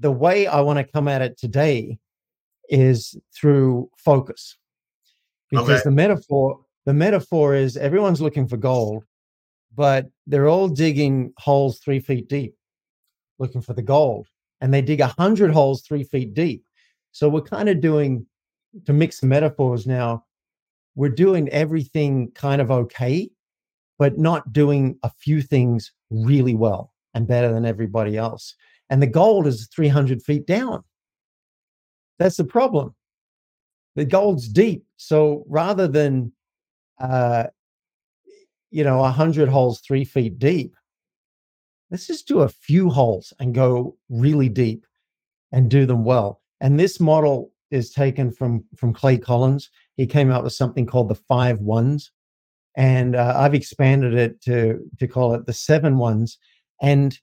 the way I want to come at it today is through focus. Because Okay. the metaphor the metaphor is everyone's looking for gold, but they're all digging holes three feet deep, looking for the gold. And they dig a hundred holes three feet deep. So we're kind of doing to mix the metaphors now, we're doing everything kind of okay, but not doing a few things really well and better than everybody else. And the gold is 300 feet down. That's the problem. The gold's deep. So rather than, uh, you know, 100 holes three feet deep, let's just do a few holes and go really deep and do them well. And this model is taken from from Clay Collins. He came up with something called the five ones, and uh, I've expanded it to to call it the seven ones. And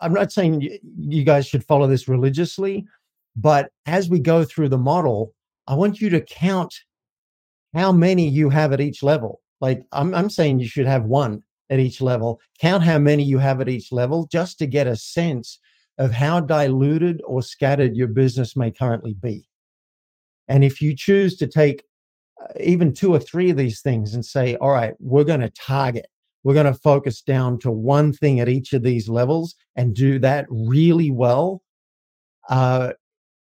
I'm not saying you, guys should follow this religiously, but as we go through the model, I want you to count how many you have at each level. Like I'm, I'm saying you should have one at each level. Count how many you have at each level just to get a sense of how diluted or scattered your business may currently be. And if you choose to take uh, even two or three of these things and say, all right, we're going to target, we're going to focus down to one thing at each of these levels and do that really well, uh,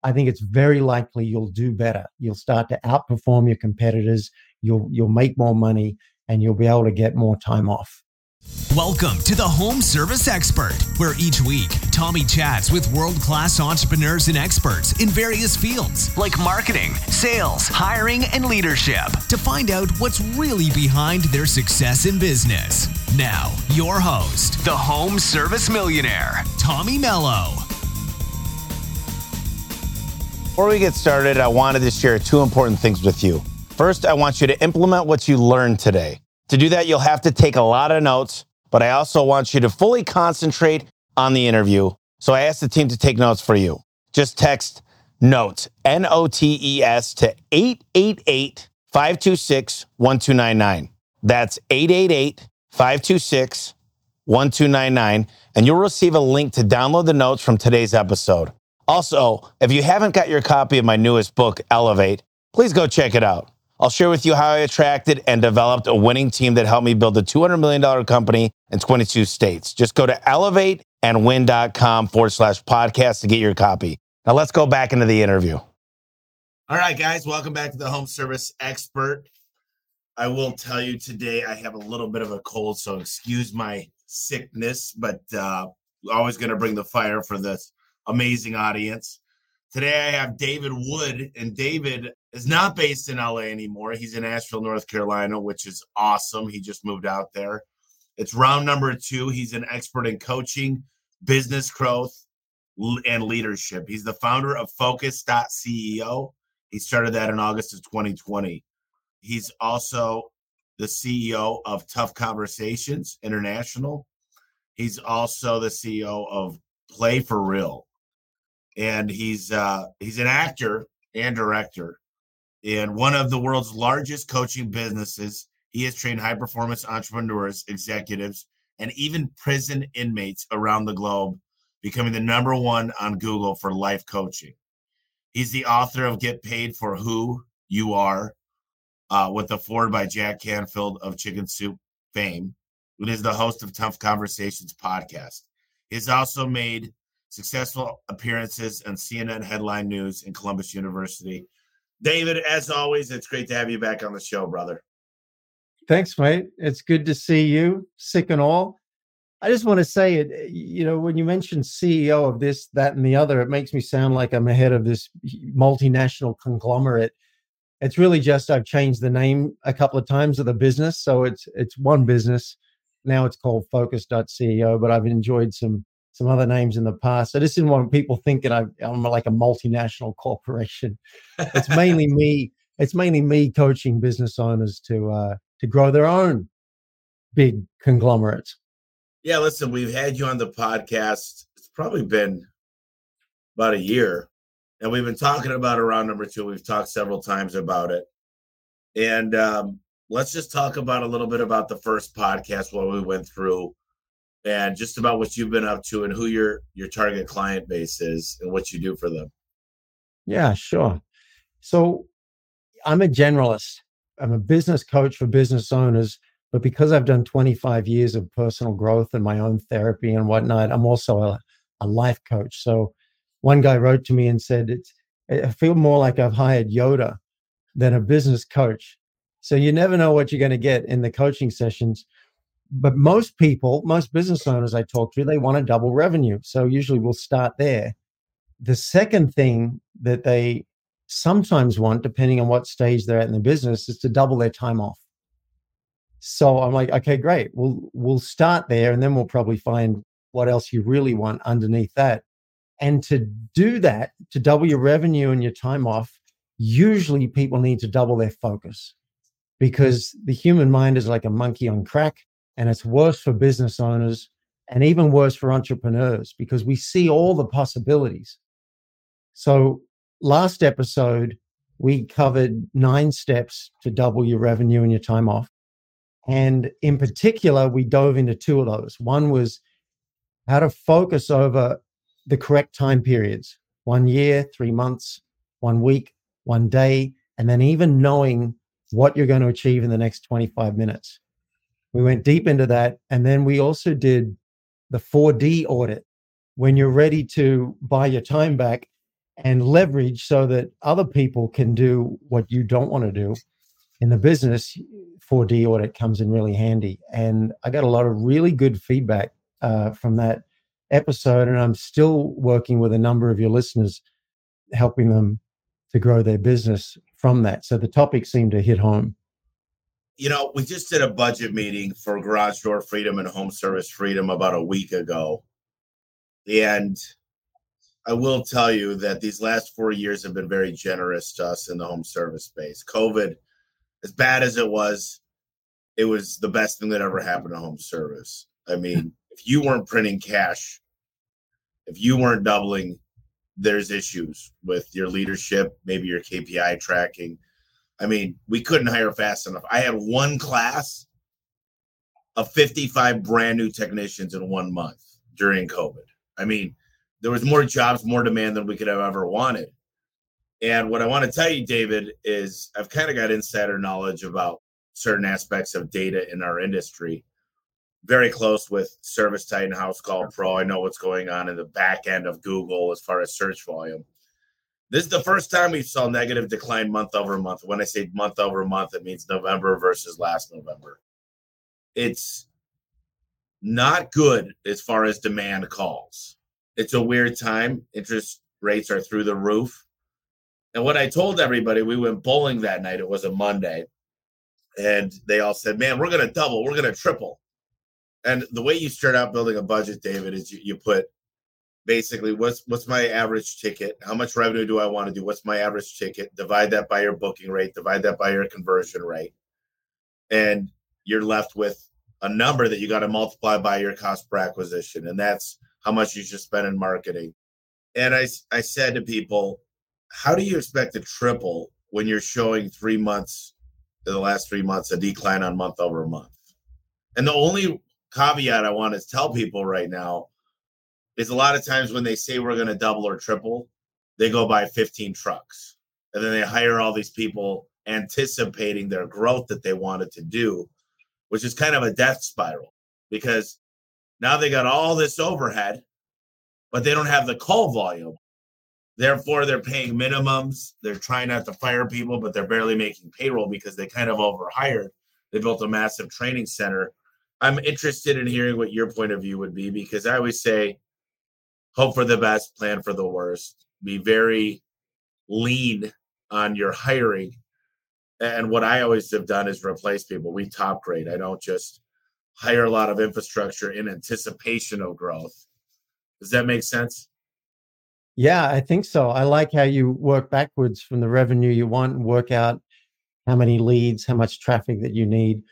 I think it's very likely you'll do better. You'll start to outperform your competitors. You'll you'll make more money and you'll be able to get more time off. Welcome to the Home Service Expert, where each week Tommy chats with world class entrepreneurs and experts in various fields like marketing, sales, hiring, and leadership to find out what's really behind their success in business. Now, your host, the Home Service Millionaire, Tommy Mello. Before we get started, I wanted to share two important things with you. First, I want you to implement what you learned today. To do that, you'll have to take a lot of notes, but I also want you to fully concentrate on the interview. So I asked the team to take notes for you. Just text notes, N O T E S, to 888 526 1299. That's 888 526 1299, and you'll receive a link to download the notes from today's episode. Also, if you haven't got your copy of my newest book, Elevate, please go check it out. I'll share with you how I attracted and developed a winning team that helped me build a $200 million company in 22 states. Just go to elevateandwin.com forward slash podcast to get your copy. Now let's go back into the interview. All right, guys, welcome back to the Home Service Expert. I will tell you today I have a little bit of a cold, so excuse my sickness, but uh, always going to bring the fire for this amazing audience. Today I have David Wood, and David is not based in LA anymore. He's in Asheville, North Carolina, which is awesome. He just moved out there. It's round number two. He's an expert in coaching, business growth, and leadership. He's the founder of Focus.ceo. He started that in August of 2020. He's also the CEO of Tough Conversations International. He's also the CEO of Play for Real, and he's uh, he's an actor and director in one of the world's largest coaching businesses. He has trained high performance entrepreneurs, executives, and even prison inmates around the globe, becoming the number one on Google for life coaching. He's the author of Get Paid for Who You Are, uh, with the foreword by Jack Canfield of Chicken Soup fame, and is the host of Tough Conversations podcast. He's also made successful appearances on CNN Headline News and Columbus University. David, as always, it's great to have you back on the show, brother. Thanks, mate. It's good to see you, sick and all. I just want to say it, eh, you know, when you mention CEO of this, that, and the other, it makes me sound like I'm ahead of this multinational conglomerate. It's really just I've changed the name a couple of times of the business. So it's it's one business. Now it's called focus.ceo, but I've enjoyed some some other names in the past. I just didn't want people thinking I, I'm like a multinational corporation. It's mainly me. It's mainly me coaching business owners to uh, to grow their own big conglomerates. Yeah, listen, we've had you on the podcast. It's probably been about a year, and we've been talking about around number two. We've talked several times about it, and um, let's just talk about a little bit about the first podcast, what we went through. And just about what you've been up to and who your your target client base is and what you do for them. Yeah, sure. So I'm a generalist. I'm a business coach for business owners, but because I've done 25 years of personal growth and my own therapy and whatnot, I'm also a, a life coach. So one guy wrote to me and said, it's, I feel more like I've hired Yoda than a business coach. So you never know what you're going to get in the coaching sessions. But most people, most business owners I talk to, they want to double revenue. So usually we'll start there. The second thing that they sometimes want, depending on what stage they're at in the business, is to double their time off. So I'm like, okay, great. We'll we'll start there, and then we'll probably find what else you really want underneath that. And to do that, to double your revenue and your time off, usually people need to double their focus because the human mind is like a monkey on crack, and it's worse for business owners and even worse for entrepreneurs because we see all the possibilities. So last episode, we covered nine steps to double your revenue and your time off. And in particular, we dove into two of those. One was how to focus over the correct time periods one year, three months, one week, one day, and then even knowing what you're going to achieve in the next 25 minutes. We went deep into that. And then we also did the 4D audit. When you're ready to buy your time back and leverage so that other people can do what you don't want to do in the business 4d audit comes in really handy. And i got a lot of really good feedback uh, from that episode and i'm still working with a number of your listeners helping them to grow their business from that. So the topic seemed to hit home you know we just did a budget meeting for garage door freedom and home service freedom about a week ago and I will tell you that these last four years have been very generous to us in the home service space. COVID, as bad as it was, it was the best thing that ever happened to home service. I mean, if you weren't printing cash, if you weren't doubling, there's issues with your leadership, maybe your KPI tracking. I mean, we couldn't hire fast enough. I had one class of 55 brand new technicians in one month during COVID. I mean, there was more jobs, more demand than we could have ever wanted. And what I want to tell you, David, is I've kind of got insider knowledge about certain aspects of data in our industry. Very close with Service Titan House Call Pro. I know what's going on in the back end of Google as far as search volume. This is the first time we saw negative decline month over month. When I say month over month, it means November versus last November. It's not good as far as demand calls it's a weird time. Interest rates are through the roof. And what I told everybody, we went bowling that night. It was a Monday. And they all said, man, we're going to double, we're going to triple. And the way you start out building a budget, David, is you, you put basically what's what's my average ticket? How much revenue do I want to do? What's my average ticket? Divide that by your booking rate, divide that by your conversion rate. And you're left with a number that you got to multiply by your cost per acquisition. And that's how much you should spend in marketing. And I, I said to people, how do you expect to triple when you're showing three months, the last three months, a decline on month over month? And the only caveat I want to tell people right now is a lot of times when they say we're going to double or triple, they go buy 15 trucks and then they hire all these people anticipating their growth that they wanted to do, which is kind of a death spiral because now they got all this overhead, but they don't have the call volume. Therefore, they're paying minimums. They're trying not to fire people, but they're barely making payroll because they kind of overhired. They built a massive training center. I'm interested in hearing what your point of view would be because I always say, hope for the best, plan for the worst. Be very lean on your hiring. And what I always have done is replace people. We top grade. I don't just hire a lot of infrastructure in anticipation of growth. Does that make sense? Yeah, I think so. I like how you work backwards from the revenue you want and work out how many leads, how much traffic that you need.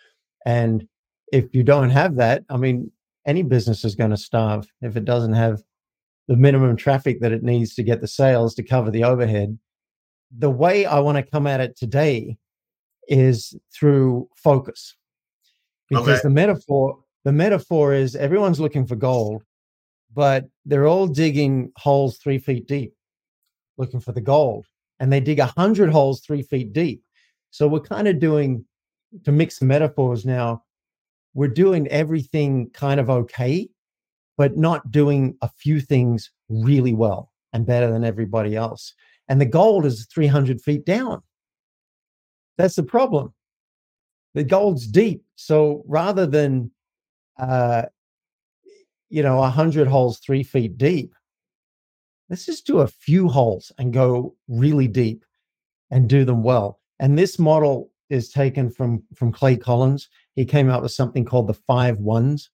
And if you don't have that, I mean, any business is going to starve if it doesn't have the minimum traffic that it needs to get the sales to cover the overhead. The way I want to come at it today is through focus because okay. the metaphor the metaphor is everyone's looking for gold, but they're all digging holes three feet deep, looking for the gold. And they dig a hundred holes three feet deep. So we're kind of doing to mix the metaphors now, we're doing everything kind of okay, but not doing a few things really well and better than everybody else. And the gold is 300 feet down. That's the problem. The gold's deep. So rather than, uh, you know, 100 holes three feet deep, let's just do a few holes and go really deep and do them well. And this model is taken from from Clay Collins. He came up with something called the five ones,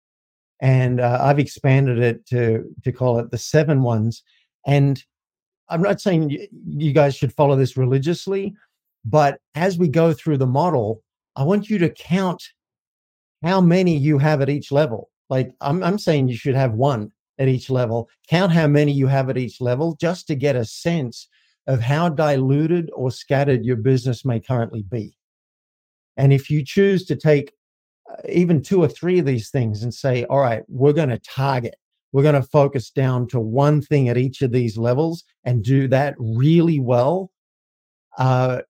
and uh, I've expanded it to to call it the seven ones. And I'm not saying you, guys should follow this religiously, but as we go through the model, I want you to count how many you have at each level. Like I'm, I'm saying you should have one at each level. Count how many you have at each level just to get a sense of how diluted or scattered your business may currently be. And if you choose to take even two or three of these things and say, all right, we're going to target, we're going to focus down to one thing at each of these levels and do that really well, uh,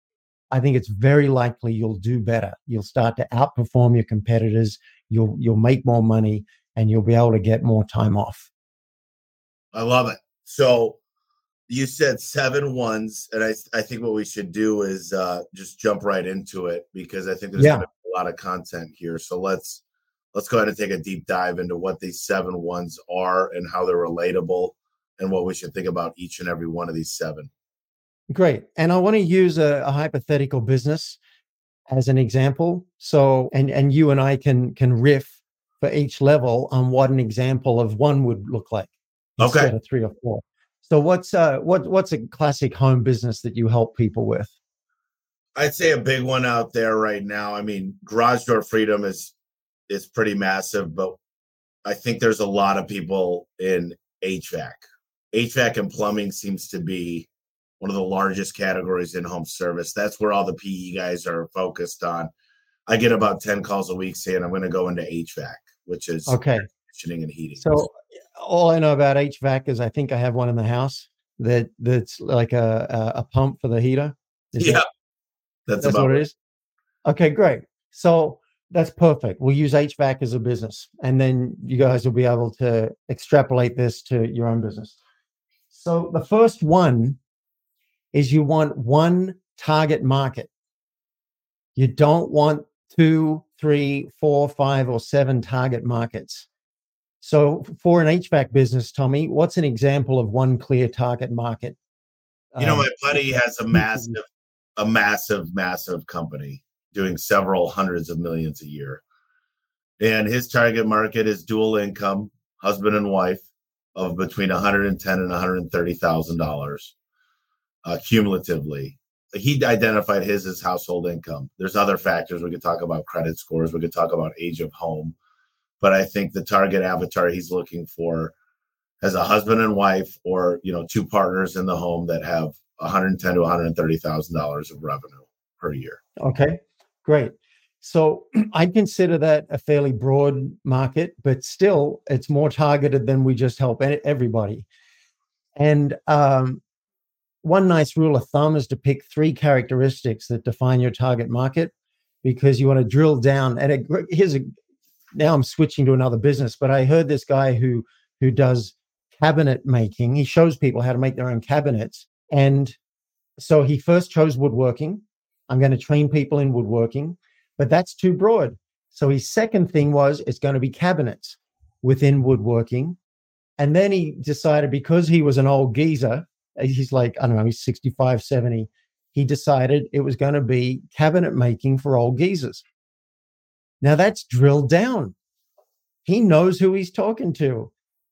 I think it's very likely you'll do better. You'll start to outperform your competitors. You'll you'll make more money, and you'll be able to get more time off. I love it. So you said seven ones, and I I think what we should do is uh, just jump right into it because I think there's yeah. A lot of content here. So let's let's go ahead and take a deep dive into what these seven ones are and how they're relatable, and what we should think about each and every one of these seven. Great, and I want to use a, a hypothetical business as an example. So, and and you and I can can riff for each level on what an example of one would look like. Okay. Instead of three or four. So what's uh what what's a classic home business that you help people with? I'd say a big one out there right now. I mean, garage door freedom is is pretty massive, but I think there's a lot of people in HVAC. HVAC and plumbing seems to be one of the largest categories in home service. That's where all the PE guys are focused on. I get about 10 calls a week saying I'm going to go into HVAC, which is okay. conditioning and heating. So all I know about HVAC is I think I have one in the house that that's like a a, a pump for the heater. Is yeah, that, that's, that's what it is. Okay, great. So that's perfect. We'll use HVAC as a business, and then you guys will be able to extrapolate this to your own business. So the first one is you want one target market. You don't want two, three, four, five, or seven target markets. So, for an HVAC business, Tommy, what's an example of one clear target market? You know, um, my buddy has a massive, a massive, massive company doing several hundreds of millions a year. And his target market is dual income, husband and wife, of between 110 and 130 thousand uh, dollars cumulatively. He identified his as household income. There's other factors we could talk about credit scores. We could talk about age of home but I think the target avatar he's looking for has a husband and wife or you know two partners in the home that have 110 to 130 thousand dollars of revenue per year. Okay, great. So I'd consider that a fairly broad market, but still it's more targeted than we just help everybody. And um, one nice rule of thumb is to pick three characteristics that define your target market because you want to drill down. And it, here's a now I'm switching to another business, but I heard this guy who who does cabinet making. He shows people how to make their own cabinets. And so he first chose woodworking. I'm going to train people in woodworking, but that's too broad. So his second thing was it's going to be cabinets within woodworking. And then he decided because he was an old geezer, uh, he's like, I don't know, he's 65, 70, he decided it was going to be cabinet making for old geezers. Now that's drilled down. He knows who he's talking to.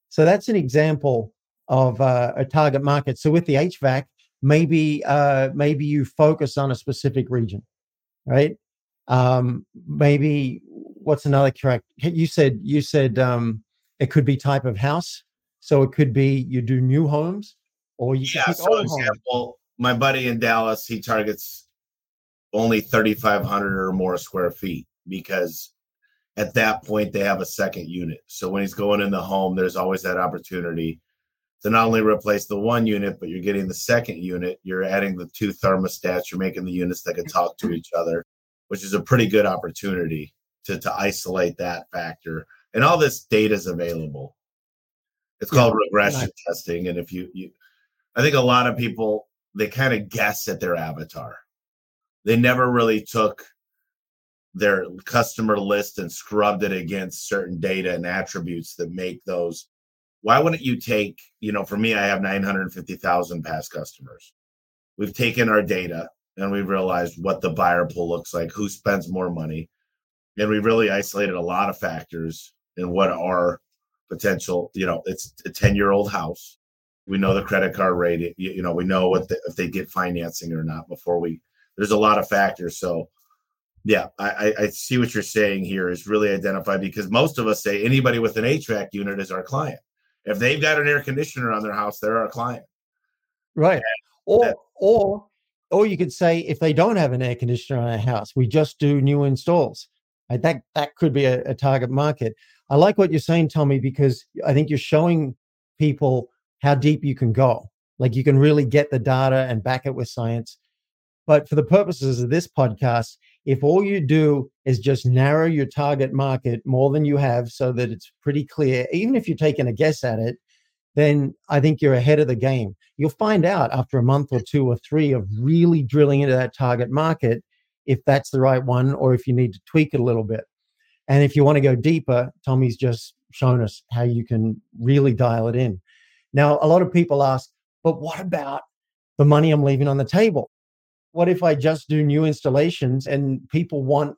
So that's an example of uh, a target market. So with the HVAC, maybe uh, maybe you focus on a specific region, right? Um, maybe what's another correct? You said you said um, it could be type of house. So it could be you do new homes, or you yeah. So example, homes. my buddy in Dallas, he targets only thirty five hundred or more square feet because at that point they have a second unit. So when he's going in the home, there's always that opportunity to not only replace the one unit, but you're getting the second unit. You're adding the two thermostats. You're making the units that can mm-hmm. talk to each other, which is a pretty good opportunity to, to isolate that factor. And all this data is available. It's called regression testing. And if you, you, I think a lot of people, they kind of guess at their avatar. They never really took their customer list and scrubbed it against certain data and attributes that make those why wouldn't you take you know for me i have 950000 past customers. We've taken our data and we've realized what the buyer pool looks like who spends more money and we really isolated a lot of factors in what are potential you know it's a 10 year old house. We know the credit card rate you, know we know what the, if they get financing or not before we there's a lot of factors. So yeah, I, I see what you're saying here is really identified because most of us say anybody with an HVAC unit is our client. If they've got an air conditioner on their house, they're our client. Right. And or that, or or you could say if they don't have an air conditioner on their house, we just do new installs. Right? That that could be a, a target market. I like what you're saying, Tommy, because I think you're showing people how deep you can go. Like you can really get the data and back it with science. But for the purposes of this podcast, if all you do is just narrow your target market more than you have so that it's pretty clear, even if you're taking a guess at it, then I think you're ahead of the game. You'll find out after a month or two or three of really drilling into that target market if that's the right one or if you need to tweak it a little bit. And if you want to go deeper, Tommy's just shown us how you can really dial it in. Now, a lot of people ask, but what about the money I'm leaving on the table? What if I just do new installations and people want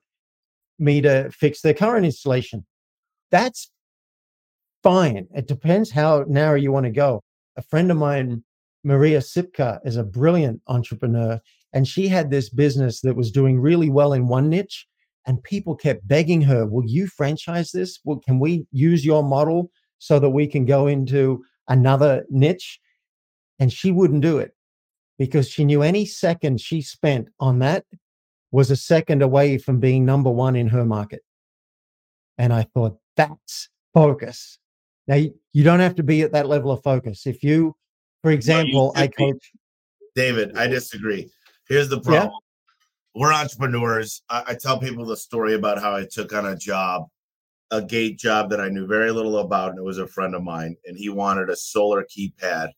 me to fix their current installation? That's fine. It depends how narrow you want to go. A friend of mine, Maria Sipka, is a brilliant entrepreneur, and she had this business that was doing really well in one niche. And people kept begging her, Will you franchise this? Well, can we use your model so that we can go into another niche? And she wouldn't do it because she knew any second she spent on that was a second away from being number one in her market. And I thought, that's focus. Now, you don't have to be at that level of focus. If you, for example, no, I coach. David, I disagree. Here's the problem. Yeah? We're entrepreneurs. I, I tell people the story about how I took on a job, a gate job that I knew very little about, and it was a friend of mine, and he wanted a solar keypad.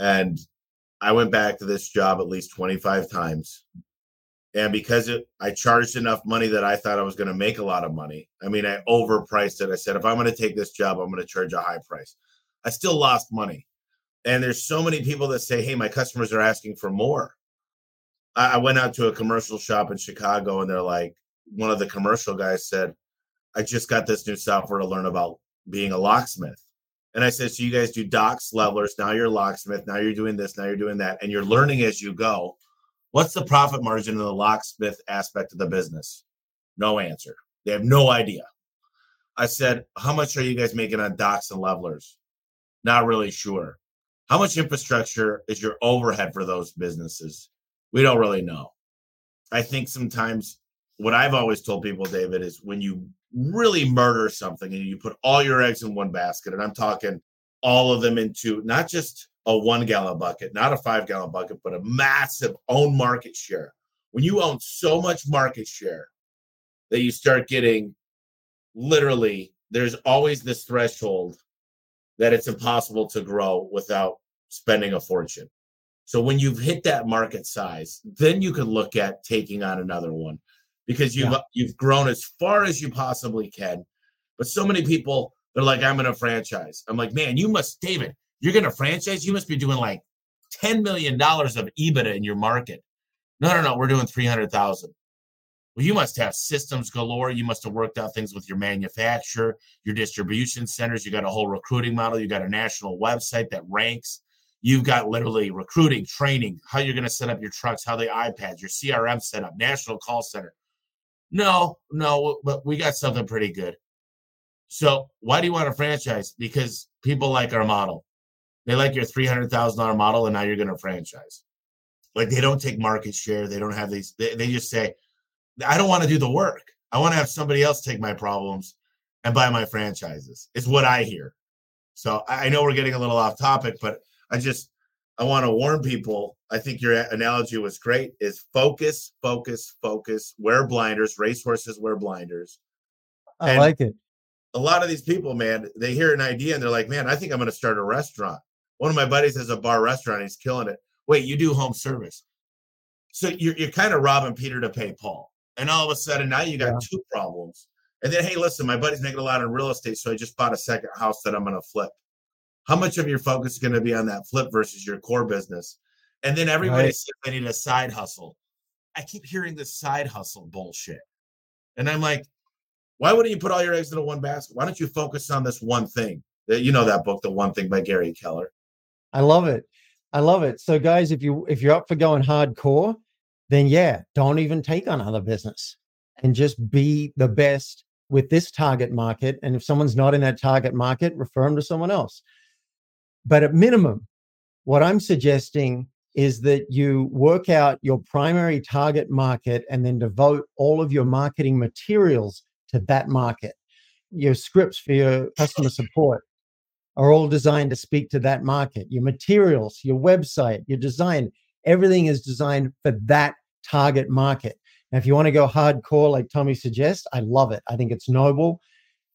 And I went back to this job at least 25 times. And because it, I charged enough money that I thought I was going to make a lot of money. I mean, I overpriced it. I said, if I'm going to take this job, I'm going to charge a high price. I still lost money. And there's so many people that say, hey, my customers are asking for more. I, I went out to a commercial shop in Chicago and they're like, one of the commercial guys said, I just got this new software to learn about being a locksmith. And I said, so you guys do docks, levelers. Now you're locksmith. Now you're doing this. Now you're doing that. And you're learning as you go. What's the profit margin in the locksmith aspect of the business? No answer. They have no idea. I said, how much are you guys making on docks and levelers? Not really sure. How much infrastructure is your overhead for those businesses? We don't really know. I think sometimes what I've always told people, David, is when you really murder something and you put all your eggs in one basket, and I'm talking all of them into not just a one gallon bucket, not a five gallon bucket, but a massive own market share. When you own so much market share that you start getting literally, there's always this threshold that it's impossible to grow without spending a fortune. So when you've hit that market size, then you can look at taking on another one because you've yeah. you've grown as far as you possibly can. But so many people they're like, I'm gonna franchise. I'm like, man, you must, David, you're gonna franchise. You must be doing like ten million dollars of EBITDA in your market. No, no, no, we're doing three hundred thousand. Well, you must have systems galore. You must have worked out things with your manufacturer, your distribution centers. You got a whole recruiting model. You got a national website that ranks. You've got literally recruiting, training, how you're going to set up your trucks, how the iPads, your CRM setup, national call center. No, no, but we got something pretty good. So why do you want a franchise? Because people like our model. They like your three hundred thousand dollar model, and now you're going to franchise. Like they don't take market share. They don't have these. They, they just say, "I don't want to do the work. I want to have somebody else take my problems and buy my franchises. Is what I hear. So I know we're getting a little off topic, but I just I want to warn people. I think your analogy was great. Is focus, focus, focus. Wear blinders. Racehorses wear blinders. I and like it. A lot of these people, man, they hear an idea and they're like, "Man, I think I'm going to start a restaurant." One of my buddies has a bar restaurant. He's killing it. Wait, you do home service? So you're you're kind of robbing Peter to pay Paul, and all of a sudden now you got yeah. two problems. And then, hey, listen, my buddy's making a lot in real estate, so I just bought a second house that I'm going to flip how much of your focus is going to be on that flip versus your core business? And then everybody right. says I need a side hustle. I keep hearing this side hustle bullshit. And I'm like, why wouldn't you put all your eggs into one basket? Why don't you focus on this one thing? That you know that book, The One Thing by Gary Keller. I love it. I love it. So guys, if you if you're up for going hardcore, then yeah, don't even take on other business and just be the best with this target market. And if someone's not in that target market, refer them to someone else. But at minimum, what I'm suggesting is that you work out your primary target market and then devote all of your marketing materials to that market. Your scripts for your customer support are all designed to speak to that market. Your materials, your website, your design, everything is designed for that target market. Now, if you want to go hardcore, like Tommy suggests, I love it. I think it's noble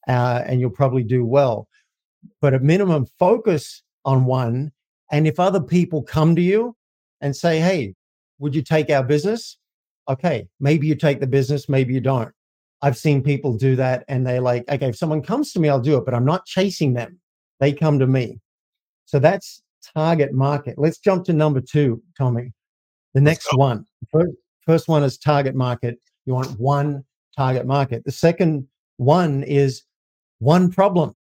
uh, and you'll probably do well. But at minimum, focus on one. And if other people come to you and say, hey, would you take our business? Okay, maybe you take the business, maybe you don't. I've seen people do that and they're like, okay, if someone comes to me, I'll do it, but I'm not chasing them. They come to me. So that's target market. Let's jump to number two, Tommy. The next one. First, first one is target market. You want one target market. The second one is one problem.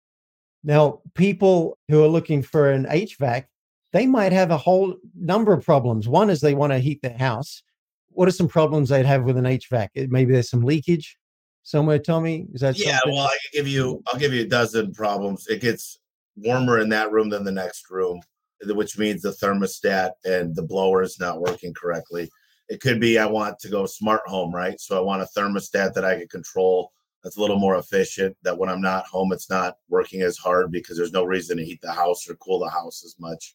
Now, people who are looking for an HVAC, they might have a whole number of problems. One is they want to heat their house. What are some problems they'd have with an HVAC? Maybe there's some leakage somewhere. Tommy, is that? Yeah, something? well, I can give you. I'll give you a dozen problems. It gets warmer in that room than the next room, which means the thermostat and the blower is not working correctly. It could be I want to go smart home, right? So I want a thermostat that I can control that's a little more efficient. That when I'm not home, it's not working as hard because there's no reason to heat the house or cool the house as much.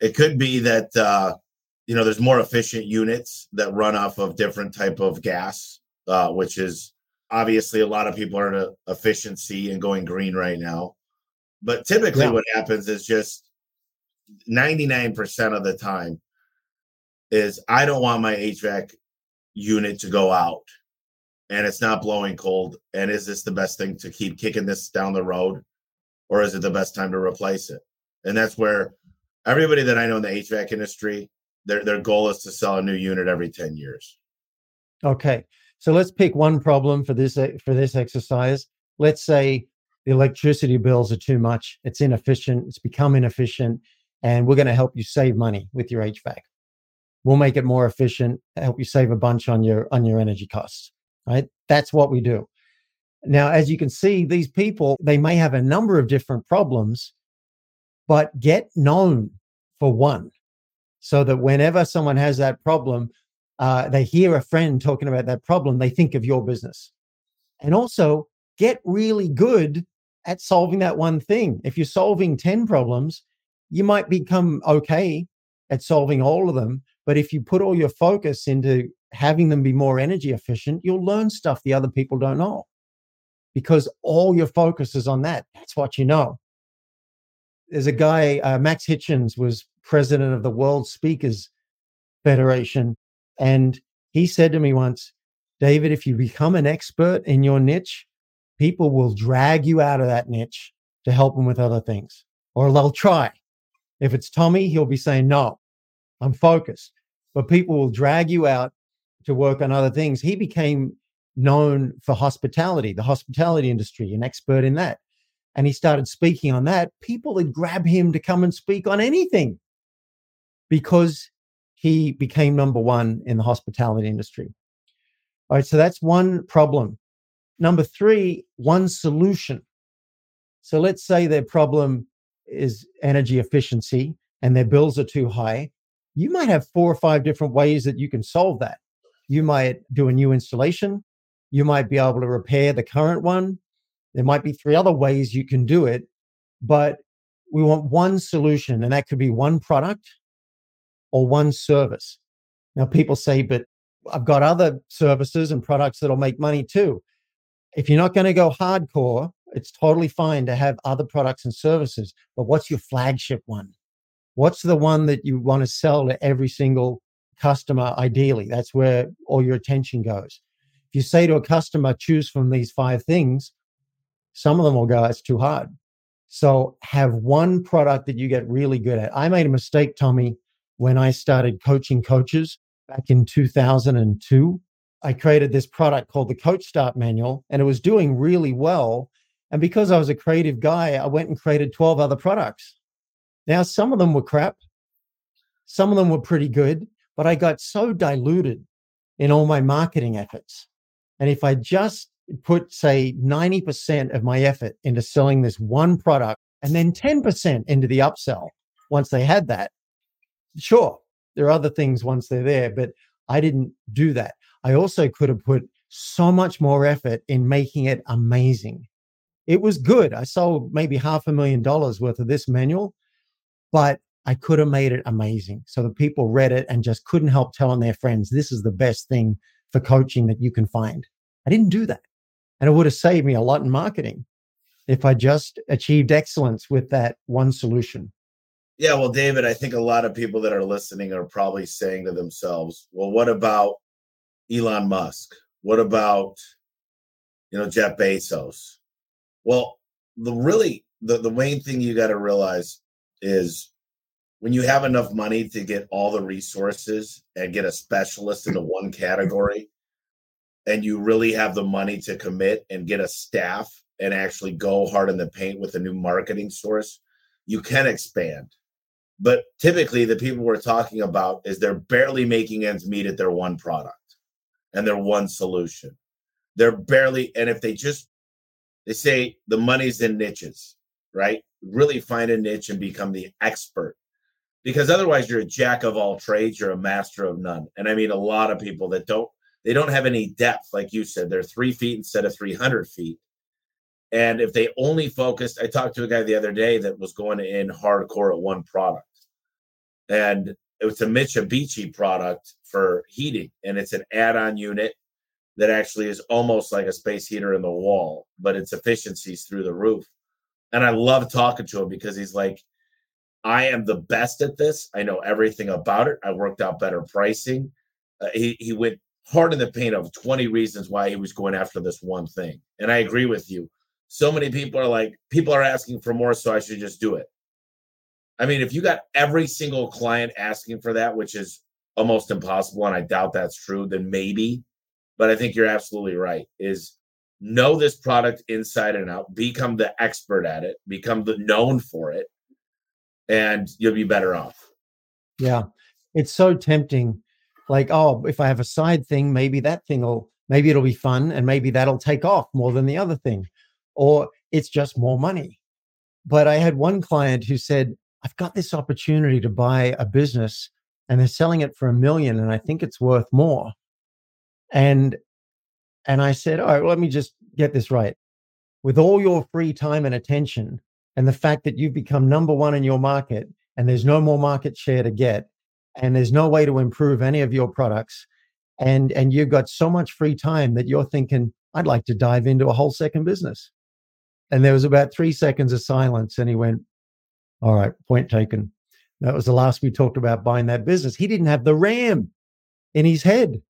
It could be that uh, you know there's more efficient units that run off of different type of gas, uh, which is obviously a lot of people are to efficiency and going green right now. But typically, yeah. what happens is just 99% of the time is I don't want my HVAC unit to go out and it's not blowing cold. And is this the best thing to keep kicking this down the road? Or is it the best time to replace it? And that's where everybody that I know in the HVAC industry, their their goal is to sell a new unit every 10 years. Okay. So let's pick one problem for this for this exercise. Let's say the electricity bills are too much, it's inefficient, it's become inefficient, and we're going to help you save money with your HVAC. We'll make it more efficient, help you save a bunch on your on your energy costs right? That's what we do. Now, as you can see, these people, they may have a number of different problems, but get known for one so that whenever someone has that problem, uh, they hear a friend talking about that problem, they think of your business. And also get really good at solving that one thing. If you're solving 10 problems, you might become okay at solving all of them. But if you put all your focus into having them be more energy efficient, you'll learn stuff the other people don't know because all your focus is on that. That's what you know. There's a guy, uh, Max Hitchins was president of the World Speakers Federation. And he said to me once, David, if you become an expert in your niche, people will drag you out of that niche to help them with other things, or they'll try. If it's Tommy, he'll be saying, No, I'm focused. But people will drag you out to work on other things. He became known for hospitality, the hospitality industry, an expert in that. And he started speaking on that. People would grab him to come and speak on anything because he became number one in the hospitality industry. All right, so that's one problem. Number three, one solution. So let's say their problem is energy efficiency and their bills are too high. You might have four or five different ways that you can solve that you might do a new installation. You might be able to repair the current one. There might be three other ways you can do it, but we want one solution, and that could be one product or one service. Now, people say, but I've got other services and products that'll make money too. If you're not going to go hardcore, it's totally fine to have other products and services. But what's your flagship one? What's the one that you want to sell to every single customer? Ideally, that's where all your attention goes. If you say to a customer, choose from these five things, some of them will go, it's too hard. So have one product that you get really good at. I made a mistake, Tommy, when I started coaching coaches back in 2002. I created this product called the Coach Start Manual, and it was doing really well. And because I was a creative guy, I went and created 12 other products. Now, some of them were crap, some of them were pretty good, but I got so diluted in all my marketing efforts. And if I just put, say, 90% of my effort into selling this one product and then 10% into the upsell once they had that, sure, there are other things once they're there, but I didn't do that. I also could have put so much more effort in making it amazing. It was good. I sold maybe half a million dollars worth of this manual, but I could have made it amazing. So the people read it and just couldn't help telling their friends, this is the best thing for coaching that you can find. I didn't do that. And it would have saved me a lot in marketing if I just achieved excellence with that one solution. Yeah, well, David, I think a lot of people that are listening are probably saying to themselves, well, what about Elon Musk? What about, you know, Jeff Bezos? Well, the really, the, the main thing you got to realize is when you have enough money to get all the resources and get a specialist into one category, and you really have the money to commit and get a staff and actually go hard in the paint with a new marketing source, you can expand. But typically, the people we're talking about is they're barely making ends meet at their one product and their one solution. They're barely, and if they just, they say the money's in niches, right? Really find a niche and become the expert. Because otherwise, you're a jack of all trades, you're a master of none. And I mean, a lot of people that don't, they don't have any depth, like you said, they're three feet instead of 300 feet. And if they only focused, I talked to a guy the other day that was going in hardcore at one product and it was a Mitsubishi product for heating, and it's an add-on unit that actually is almost like a space heater in the wall, but its efficiencies through the roof. And I love talking to him because he's like, I am the best at this. I know everything about it. I worked out better pricing. Uh, he he went hard in the paint of 20 reasons why he was going after this one thing. And I agree with you. So many people are like, people are asking for more, so I should just do it. I mean, if you got every single client asking for that, which is almost impossible, and I doubt that's true, then maybe. But I think you're absolutely right. Is know this product inside and out, become the expert at it, become the known for it, and you'll be better off. Yeah. It's so tempting. Like, oh, if I have a side thing, maybe that thing will maybe it'll be fun and maybe that'll take off more than the other thing. Or it's just more money. But I had one client who said, I've got this opportunity to buy a business and they're selling it for a million and I think it's worth more. And and I said, all right, well, let me just get this right. With all your free time and attention, and the fact that you've become number one in your market and there's no more market share to get, and there's no way to improve any of your products, and and you've got so much free time that you're thinking, I'd like to dive into a whole second business. And there was about three seconds of silence, and he went, all right, point taken. That was the last we talked about buying that business. He didn't have the RAM in his head.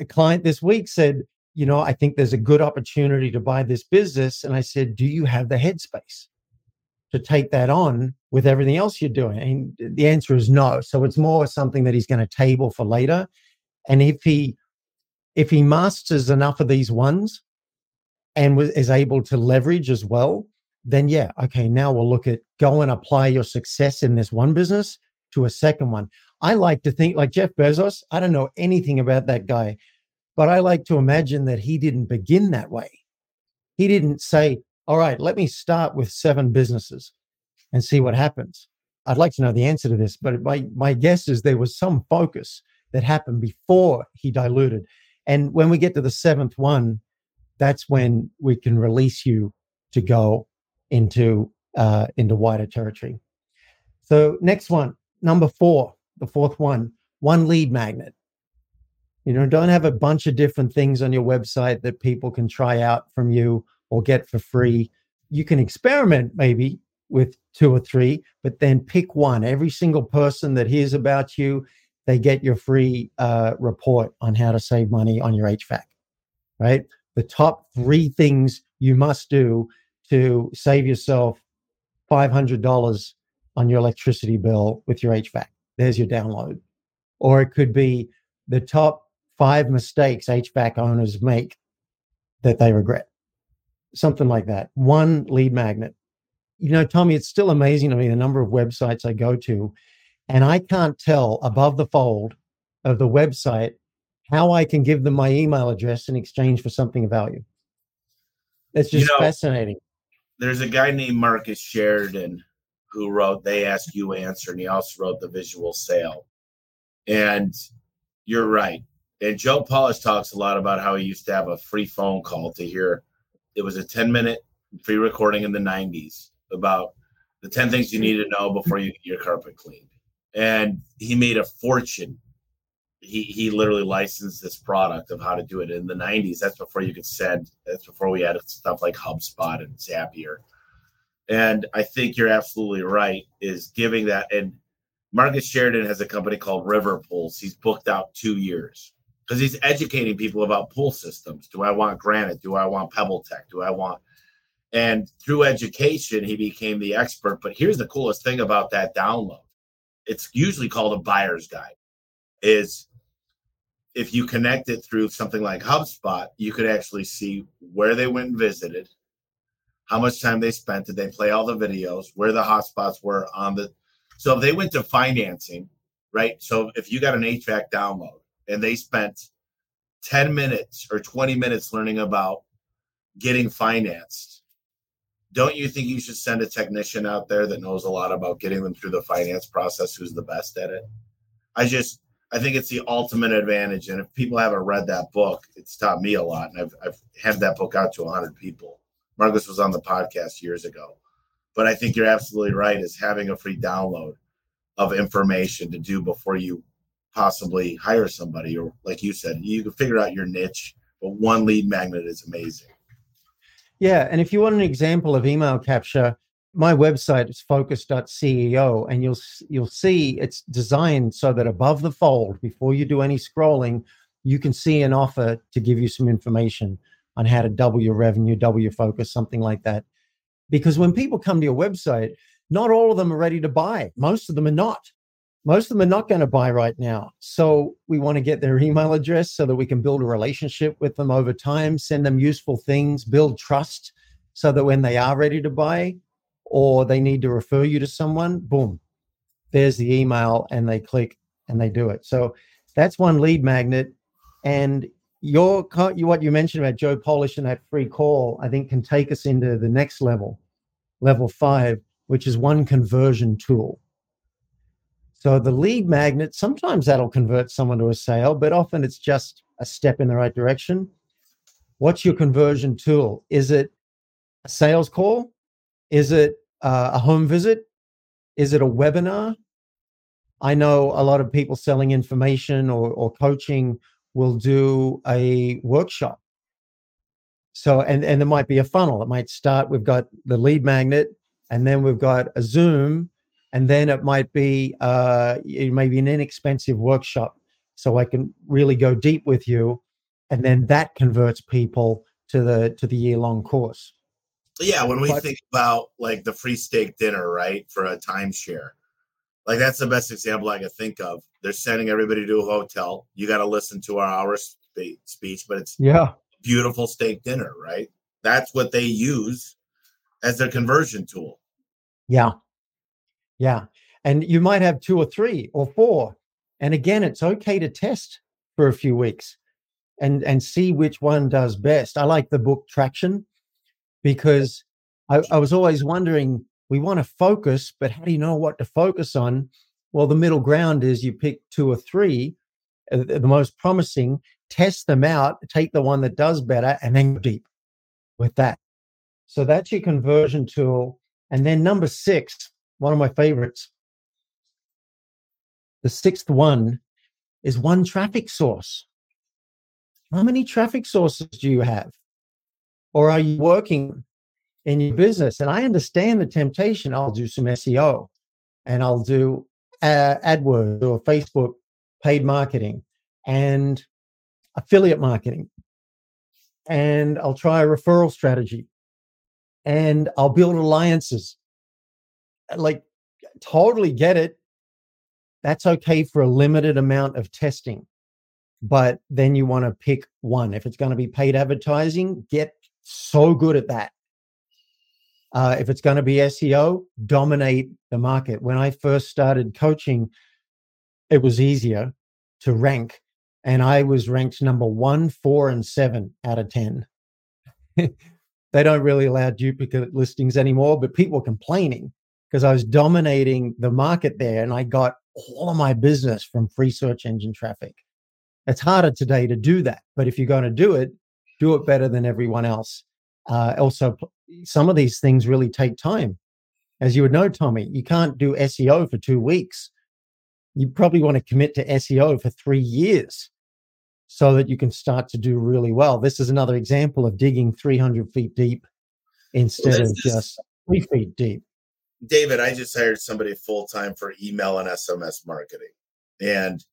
A client this week said, You know, I think there's a good opportunity to buy this business. And I said, Do you have the headspace to take that on with everything else you're doing? And the answer is no. So it's more something that he's going to table for later. And if he if he masters enough of these ones and is able to leverage as well, then yeah, okay, now we'll look at go and apply your success in this one business to a second one. I like to think like Jeff Bezos, I don't know anything about that guy, but I like to imagine that he didn't begin that way. He didn't say, all right, let me start with seven businesses and see what happens. I'd like to know the answer to this, but my, my guess is there was some focus that happened before he diluted. And when we get to the seventh one, that's when we can release you to go into uh, into wider territory. So next one, number four, the fourth one, one lead magnet. You know, don't have a bunch of different things on your website that people can try out from you or get for free. You can experiment maybe with two or three, but then pick one. Every single person that hears about you, they get your free uh, report on how to save money on your HVAC, right? The top three things you must do to save yourself $500 on your electricity bill with your HVAC. There's your download. Or it could be the top five mistakes HVAC owners make that they regret. Something like that. One lead magnet. You know, Tommy, it's still amazing to me the number of websites I go to, and I can't tell above the fold of the website how I can give them my email address in exchange for something of value. It's just you know, fascinating. There's a guy named Marcus Sheridan who wrote They Ask You Answer, and he also wrote The Visual Sale. And you're right. And Joe Polish talks a lot about how he used to have a free phone call to hear. It was a 10 minute free recording in the 90s about the 10 things you need to know before you get your carpet cleaned. And he made a fortune. He, he literally licensed this product of how to do it in the 90s. That's before you could send, that's before we had stuff like HubSpot and Zapier. And I think you're absolutely right, is giving that. And Marcus Sheridan has a company called River Pools. He's booked out two years because he's educating people about pool systems. Do I want granite? Do I want PebbleTec? Do I want and through education, he became the expert. But here's the coolest thing about that download. It's usually called a buyer's guide. Is if you connect it through something like HubSpot, you could actually see where they went and visited, how much time they spent, did they play all the videos, where the hotspots were on the. So if they went to financing, right? So if you got an HVAC download, and they spent 10 minutes or 20 minutes learning about getting financed. Don't you think you should send a technician out there that knows a lot about getting them through the finance process who's the best at it? I just i think it's the ultimate advantage and if people haven't read that book it's taught me a lot and i've, I've handed that book out to 100 people. Marcus was on the podcast years ago. But i think you're absolutely right is having a free download of information to do before you possibly hire somebody or like you said you can figure out your niche but one lead magnet is amazing. Yeah and if you want an example of email capture my website is focus.ceo and you'll you'll see it's designed so that above the fold before you do any scrolling you can see an offer to give you some information on how to double your revenue double your focus something like that. Because when people come to your website not all of them are ready to buy. Most of them are not most of them are not going to buy right now. So we want to get their email address so that we can build a relationship with them over time, send them useful things, build trust so that when they are ready to buy or they need to refer you to someone, boom, there's the email and they click and they do it. So that's one lead magnet. And your what you mentioned about Joe Polish and that free call, I think can take us into the next level, level five, which is one conversion tool. So the lead magnet, sometimes that'll convert someone to a sale, but often it's just a step in the right direction. What's your conversion tool? Is it a sales call? Is it uh, a home visit? Is it a webinar? I know a lot of people selling information or, or coaching will do a workshop. So, and, and there might be a funnel. It might start, we've got the lead magnet, and then we've got a Zoom, and then it might be uh, it may be an inexpensive workshop so i can really go deep with you and then that converts people to the to the year long course. Yeah when we but, think about like the free steak dinner right for a timeshare like that's the best example i can think of. They're sending everybody to a hotel. You got to listen to our hour spe- speech but it's yeah. beautiful steak dinner right? That's what they use as their conversion tool. Yeah yeah. And you might have two or three or four. And again, it's okay to test for a few weeks and and see which one does best. I like the book Traction because I, I was always wondering, we want to focus, but how do you know what to focus on? Well, the middle ground is you pick two or three, uh, the most promising, test them out, take the one that does better, and then go deep. with that. So that's your conversion tool. And then number six, one of my favorites, the sixth one is one traffic source. How many traffic sources do you have? Or are you working in your business? And I understand the temptation. I'll do some SEO and I'll do uh, AdWords or Facebook paid marketing and affiliate marketing. And I'll try a referral strategy and I'll build alliances. Like, totally get it. That's okay for a limited amount of testing. But then you want to pick one. If it's going to be paid advertising, get so good at that. Uh, if it's going to be SEO, dominate the market. When I first started coaching, it was easier to rank, and I was ranked number one, four, and seven out of 10. they don't really allow duplicate listings anymore, but people were complaining because I was dominating the market there and I got all of my business from free search engine traffic. It's harder today to do that, but if you're going to do it, do it better than everyone else. Uh, also, some of these things really take time. As you would know, Tommy, you can't do SEO for two weeks. You probably want to commit to SEO for three years so that you can start to do really well. This is another example of digging 300 feet deep instead well, of just three feet deep. David, I just hired somebody full time for email and SMS marketing. And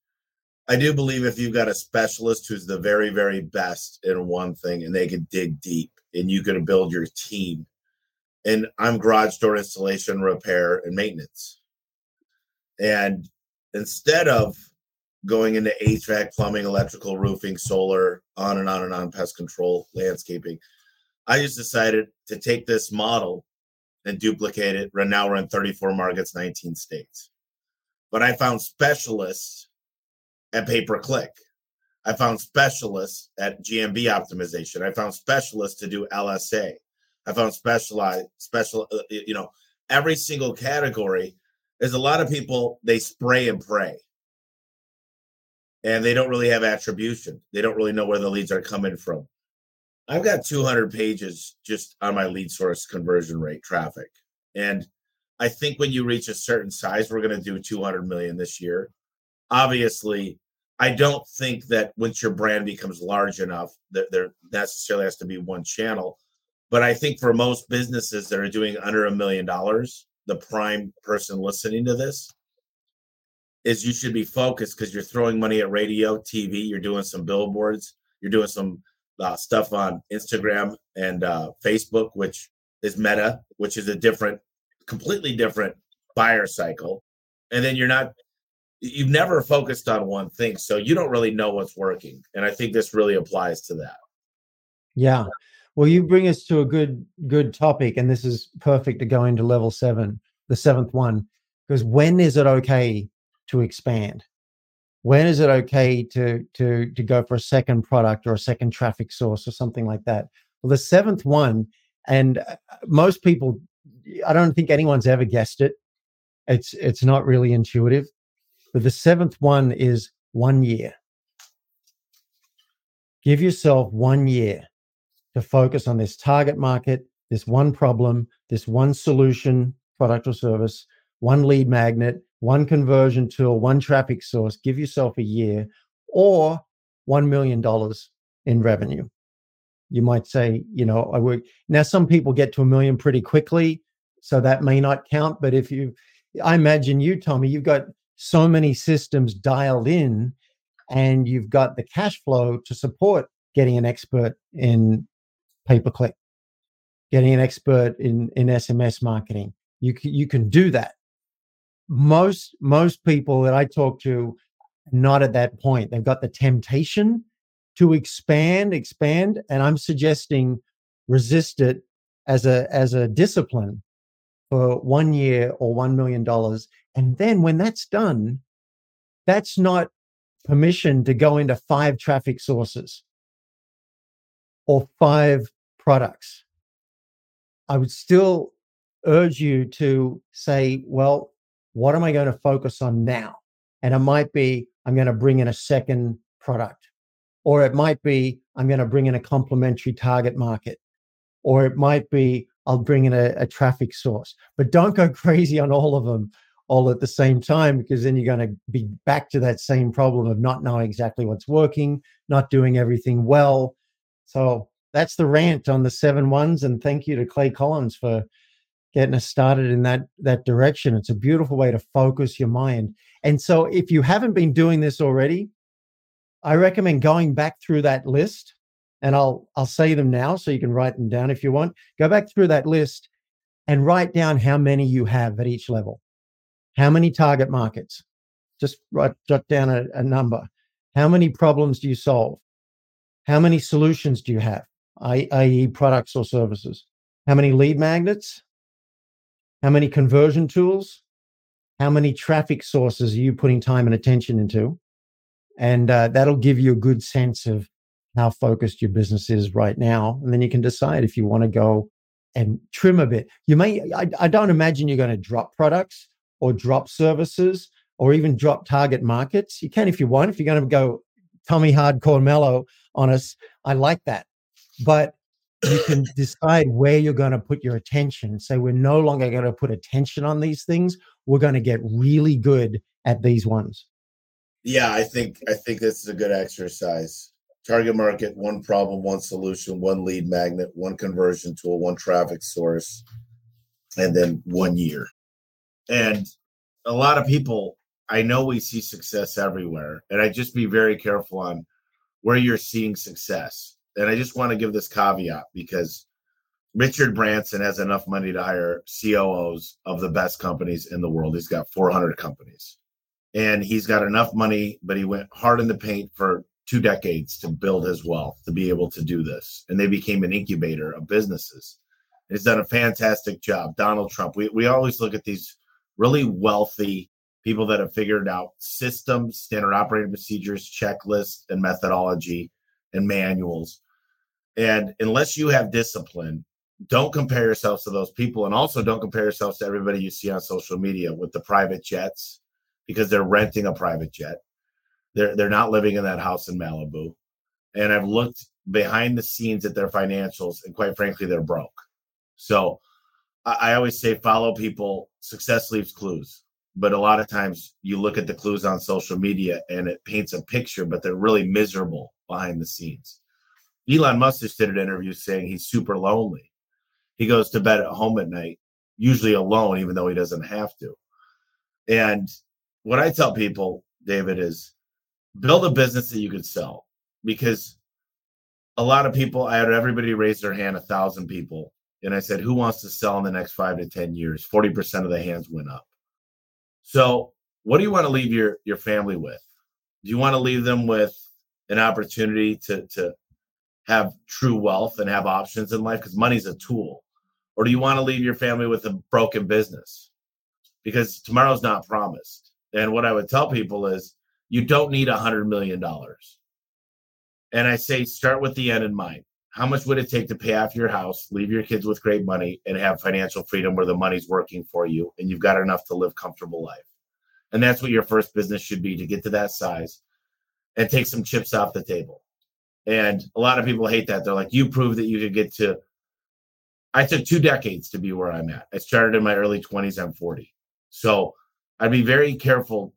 I do believe if you've got a specialist who's the very, very best in one thing and they can dig deep and you can build your team. And I'm garage door installation, repair, and maintenance. And instead of going into HVAC, plumbing, electrical, roofing, solar, on and on and on, pest control, landscaping. I just decided to take this model and duplicate it. Right now we're in 34 markets, 19 states. But I found specialists at pay per click. I found specialists at GMB optimization. I found specialists to do LSA. I found specialized special, uh, you know, every single category. There's a lot of people they spray and pray and they don't really have attribution. They don't really know where the leads are coming from. I've got 200 pages just on my lead source conversion rate traffic. And I think when you reach a certain size, we're going to do 200 million this year. Obviously, I don't think that once your brand becomes large enough that there necessarily has to be one channel. But I think for most businesses that are doing under a million dollars, the prime person listening to this, is you should be focused because you're throwing money at radio, TV, you're doing some billboards, you're doing some uh, stuff on Instagram and uh, Facebook, which is Meta, which is a different, completely different buyer cycle. And then you're not, you've never focused on one thing. So you don't really know what's working. And I think this really applies to that. Yeah. Well, you bring us to a good, good topic. And this is perfect to go into level seven, the seventh one. Because when is it okay to expand? When is it okay to to to go for a second product or a second traffic source or something like that? Well, the seventh one, and uh, most people, I don't think anyone's ever guessed it. It's it's not really intuitive, but the seventh one is one year. Give yourself one year to focus on this target market, this one problem, this one solution, product or service, one lead magnet, one conversion tool, one traffic source, give yourself a year or $1 million in revenue. You might say, you know, I work. Now, some people get to a million pretty quickly, so that may not count. But if you, I imagine you, Tommy, you've got so many systems dialed in and you've got the cash flow to support getting an expert in pay per click, getting an expert in, in SMS marketing. You, you can do that most most people that I talk to not at that point. They've got the temptation to expand, expand, and I'm suggesting resist it as a as a discipline for one year or one million dollars. And then when that's done, that's not permission to go into five traffic sources or five products. I would still urge you to say, well, what am I going to focus on now? And it might be, I'm going to bring in a second product, or it might be, I'm going to bring in a complementary target market, or it might be I'll bring in a, a traffic source. But don't go crazy on all of them all at the same time because then you're going to be back to that same problem of not knowing exactly what's working, not doing everything well. So that's the rant on the seven ones. And thank you to Clay Collins for getting us started in that that direction. It's a beautiful way to focus your mind. And so if you haven't been doing this already, I recommend going back through that list and I'll I'll say them now so you can write them down if you want. Go back through that list and write down how many you have at each level. How many target markets? Just write jot down a, a number. How many problems do you solve? How many solutions do you have, i.e., products or services? How many lead magnets? How many conversion tools? How many traffic sources are you putting time and attention into? And uh, that'll give you a good sense of how focused your business is right now. And then you can decide if you want to go and trim a bit. You may, I, I don't imagine you're going to drop products or drop services or even drop target markets. You can if you want. If you're going to go Tommy Hardcore Mello on us, I like that. But you can decide where you're going to put your attention. So we're no longer going to put attention on these things. We're going to get really good at these ones. Yeah, I think I think this is a good exercise target market, one problem, one solution, one lead magnet, one conversion tool, one traffic source, and then one year. And a lot of people, I know we see success everywhere, and I just be very careful on where you're seeing success. And I just want to give this caveat because Richard Branson has enough money to hire COOs of the best companies in the world. He's got 400 companies. And he's got enough money, but he went hard in the paint for two decades to build his wealth to be able to do this. And they became an incubator of businesses. He's done a fantastic job. Donald Trump. We, we always look at these really wealthy people that have figured out systems, standard operating procedures, checklists, and methodology and manuals. And unless you have discipline, don't compare yourselves to those people. And also don't compare yourselves to everybody you see on social media with the private jets because they're renting a private jet they're they're not living in that house in Malibu. And I've looked behind the scenes at their financials, and quite frankly, they're broke. So I, I always say follow people. Success leaves clues. But a lot of times you look at the clues on social media and it paints a picture, but they're really miserable behind the scenes. Elon Musk just did an interview saying he's super lonely. He goes to bed at home at night, usually alone, even though he doesn't have to. And what I tell people, David, is build a business that you can sell because a lot of people i had everybody raise their hand a thousand people and i said who wants to sell in the next five to ten years 40% of the hands went up so what do you want to leave your your family with do you want to leave them with an opportunity to to have true wealth and have options in life because money's a tool or do you want to leave your family with a broken business because tomorrow's not promised and what i would tell people is you don't need a hundred million dollars. And I say start with the end in mind. How much would it take to pay off your house, leave your kids with great money, and have financial freedom where the money's working for you and you've got enough to live comfortable life? And that's what your first business should be to get to that size and take some chips off the table. And a lot of people hate that. They're like, you proved that you could get to. I took two decades to be where I'm at. I started in my early 20s. I'm 40. So I'd be very careful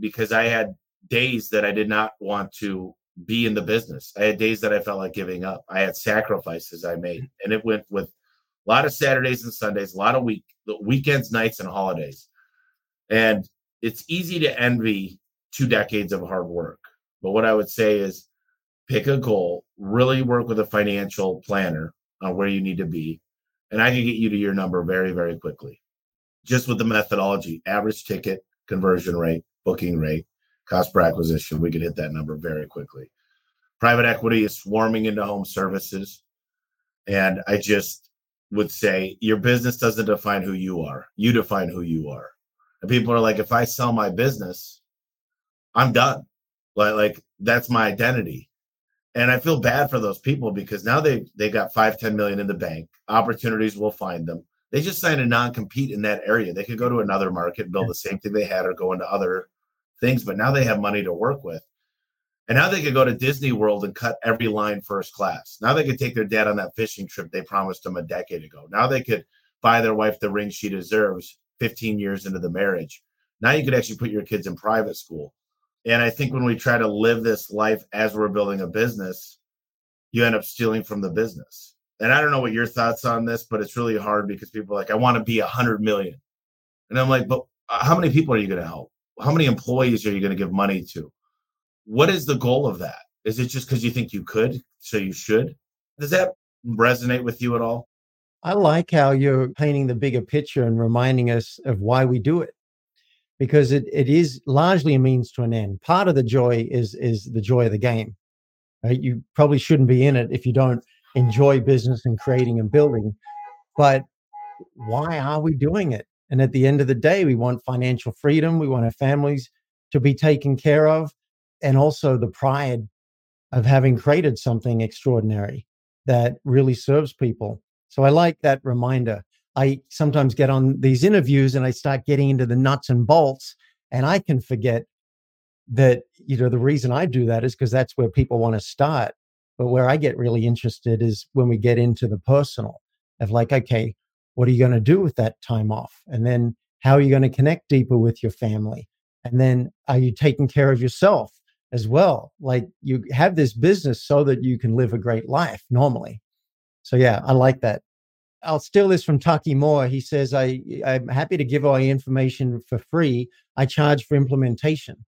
because I had days that I did not want to be in the business. I had days that I felt like giving up. I had sacrifices I made, mm-hmm. and it went with a lot of Saturdays and Sundays, a lot of week weekends, nights, and holidays. And it's easy to envy two decades of hard work. But what I would say is pick a goal, really work with a financial planner on where you need to be, and I can get you to your number very, very quickly. Just with the methodology, average ticket, conversion rate, booking rate, cost per acquisition, we could hit that number very quickly. Private equity is swarming into home services. And I just would say your business doesn't define who you are. You define who you are. And people are like, if I sell my business, I'm done. Like, like that's my identity. And I feel bad for those people because now they they got five, 10 million in the bank. Opportunities will find them. They just signed a non-compete in that area. They could go to another market, build the same thing they had, or go into other things, but now they have money to work with. And now they could go to Disney World and cut every line first class. Now they could take their dad on that fishing trip they promised him a decade ago. Now they could buy their wife the ring she deserves 15 years into the marriage. Now you could actually put your kids in private school. And I think when we try to live this life as we're building a business, you end up stealing from the business. And I don't know what your thoughts on this, but it's really hard because people are like, I want to be a hundred million. And I'm like, but uh, how many people are you going to help? How many employees are you going to give money to? What is the goal of that? Is it just because you think you could, so you should? Does that resonate with you at all? I like how you're painting the bigger picture and reminding us of why we do it. Because it, it is largely a means to an end. Part of the joy is is the joy of the game. You probably shouldn't be in it if you don't enjoy business and creating and building. But why are we doing it? And at the end of the day, we want financial freedom. We want our families to be taken care of and also the pride of having created something extraordinary that really serves people. So I like that reminder. I sometimes get on these interviews and I start getting into the nuts and bolts, and I can forget that, you know, the reason I do that is because that's where people want to start. But where I get really interested is when we get into the personal of like, okay, what are you going to do with that time off? And then how are you going to connect deeper with your family? And then are you taking care of yourself? as well. Like you have this business so that you can live a great life normally. So yeah, I like that. I'll steal this from Taki Moore. He says, I, I'm happy to give away information for free. I charge for implementation.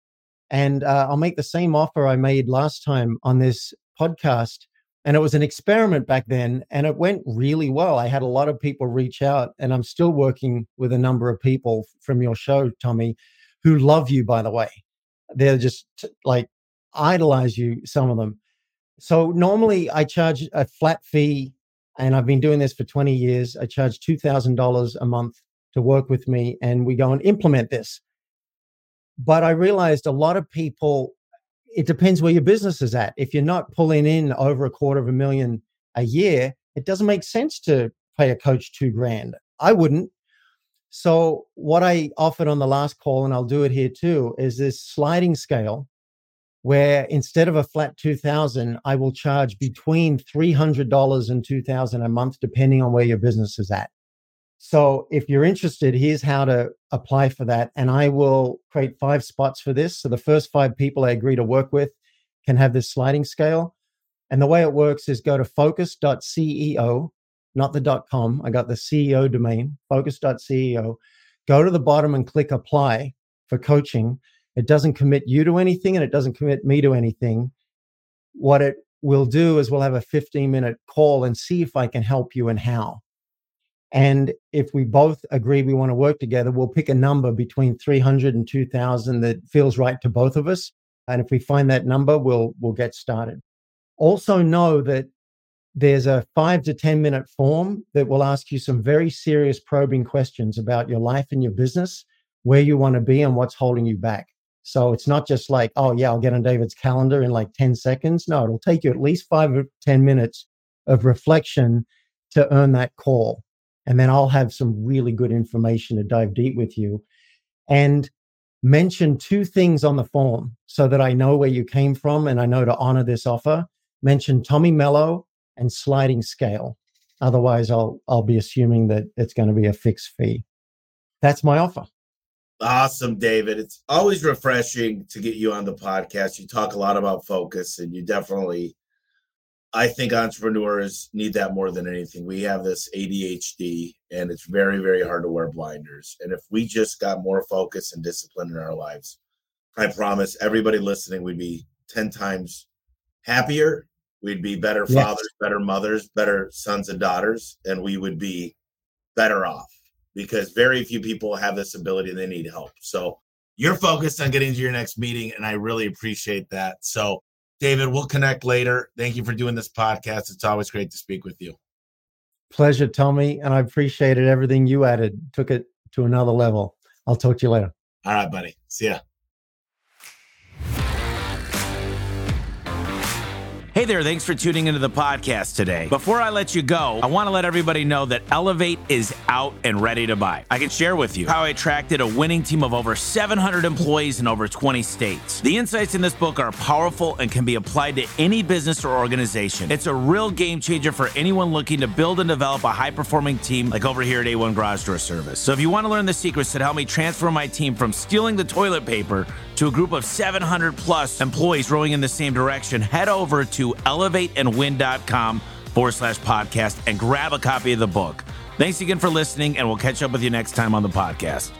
And uh, I'll make the same offer I made last time on this podcast. And it was an experiment back then, and it went really well. I had a lot of people reach out, and I'm still working with a number of people from your show, Tommy, who love you, by the way. They're just like idolize you, some of them. So normally I charge a flat fee, and I've been doing this for 20 years. I charge $2,000 a month to work with me, and we go and implement this. But I realized a lot of people, it depends where your business is at. If you're not pulling in over a quarter of a million a year, it doesn't make sense to pay a coach two grand. I wouldn't. So, what I offered on the last call, and I'll do it here too, is this sliding scale where instead of a flat 2000 i will charge between $300 and 2000 a month depending on where your business is at. So if you're interested here's how to apply for that and i will create five spots for this. So the first five people i agree to work with can have this sliding scale. And the way it works is go to focus.ceo not the com. I got the ceo domain focus.ceo go to the bottom and click apply for coaching it doesn't commit you to anything and it doesn't commit me to anything. What it will do is we'll have a 15 minute call and see if I can help you and how. And if we both agree we want to work together, we'll pick a number between 300 and 2000 that feels right to both of us. And if we find that number, we'll we'll get started. Also know that there's a 5 to 10 minute form that will ask you some very serious probing questions about your life and your business, where you want to be and what's holding you back. So it's not just like, oh, yeah, I'll get on David's calendar in like 10 seconds. No, it'll take you at least five or 10 minutes of reflection to earn that call. And then I'll have some really good information to dive deep with you. And mention two things on the form so that I know where you came from and I know to honor this offer. Mention Tommy Mello and sliding scale. Otherwise, I'll I'll be assuming that it's going to be a fixed fee. That's my offer. Awesome, David. It's always refreshing to get you on the podcast. You talk a lot about focus, and you definitely, I think entrepreneurs need that more than anything. We have this ADHD, and it's very, very hard to wear blinders. And if we just got more focus and discipline in our lives, I promise everybody listening would be 10 times happier. We'd be better yes. fathers, better mothers, better sons and daughters, and we would be better off because very few people have this ability and they need help. So you're focused on getting to your next meeting, and I really appreciate that. So, David, we'll connect later. Thank you for doing this podcast. It's always great to speak with you. Pleasure, Tommy. And I appreciated everything you added, took it to another level. I'll talk to you later. All right, buddy. See ya. Hey there, thanks for tuning into the podcast today. Before I let you go, I want to let everybody know that Elevate is out and ready to buy. I can share with you how I attracted a winning team of over 700 employees in over 20 states. The insights in this book are powerful and can be applied to any business or organization. It's a real game changer for anyone looking to build and develop a high performing team like over here at A1 Garage Door Service. So if you want to learn the secrets that help me transfer my team from stealing the toilet paper to a group of 700 plus employees rowing in the same direction, head over to elevateandwin.com forward slash podcast and grab a copy of the book. Thanks again for listening, and we'll catch up with you next time on the podcast.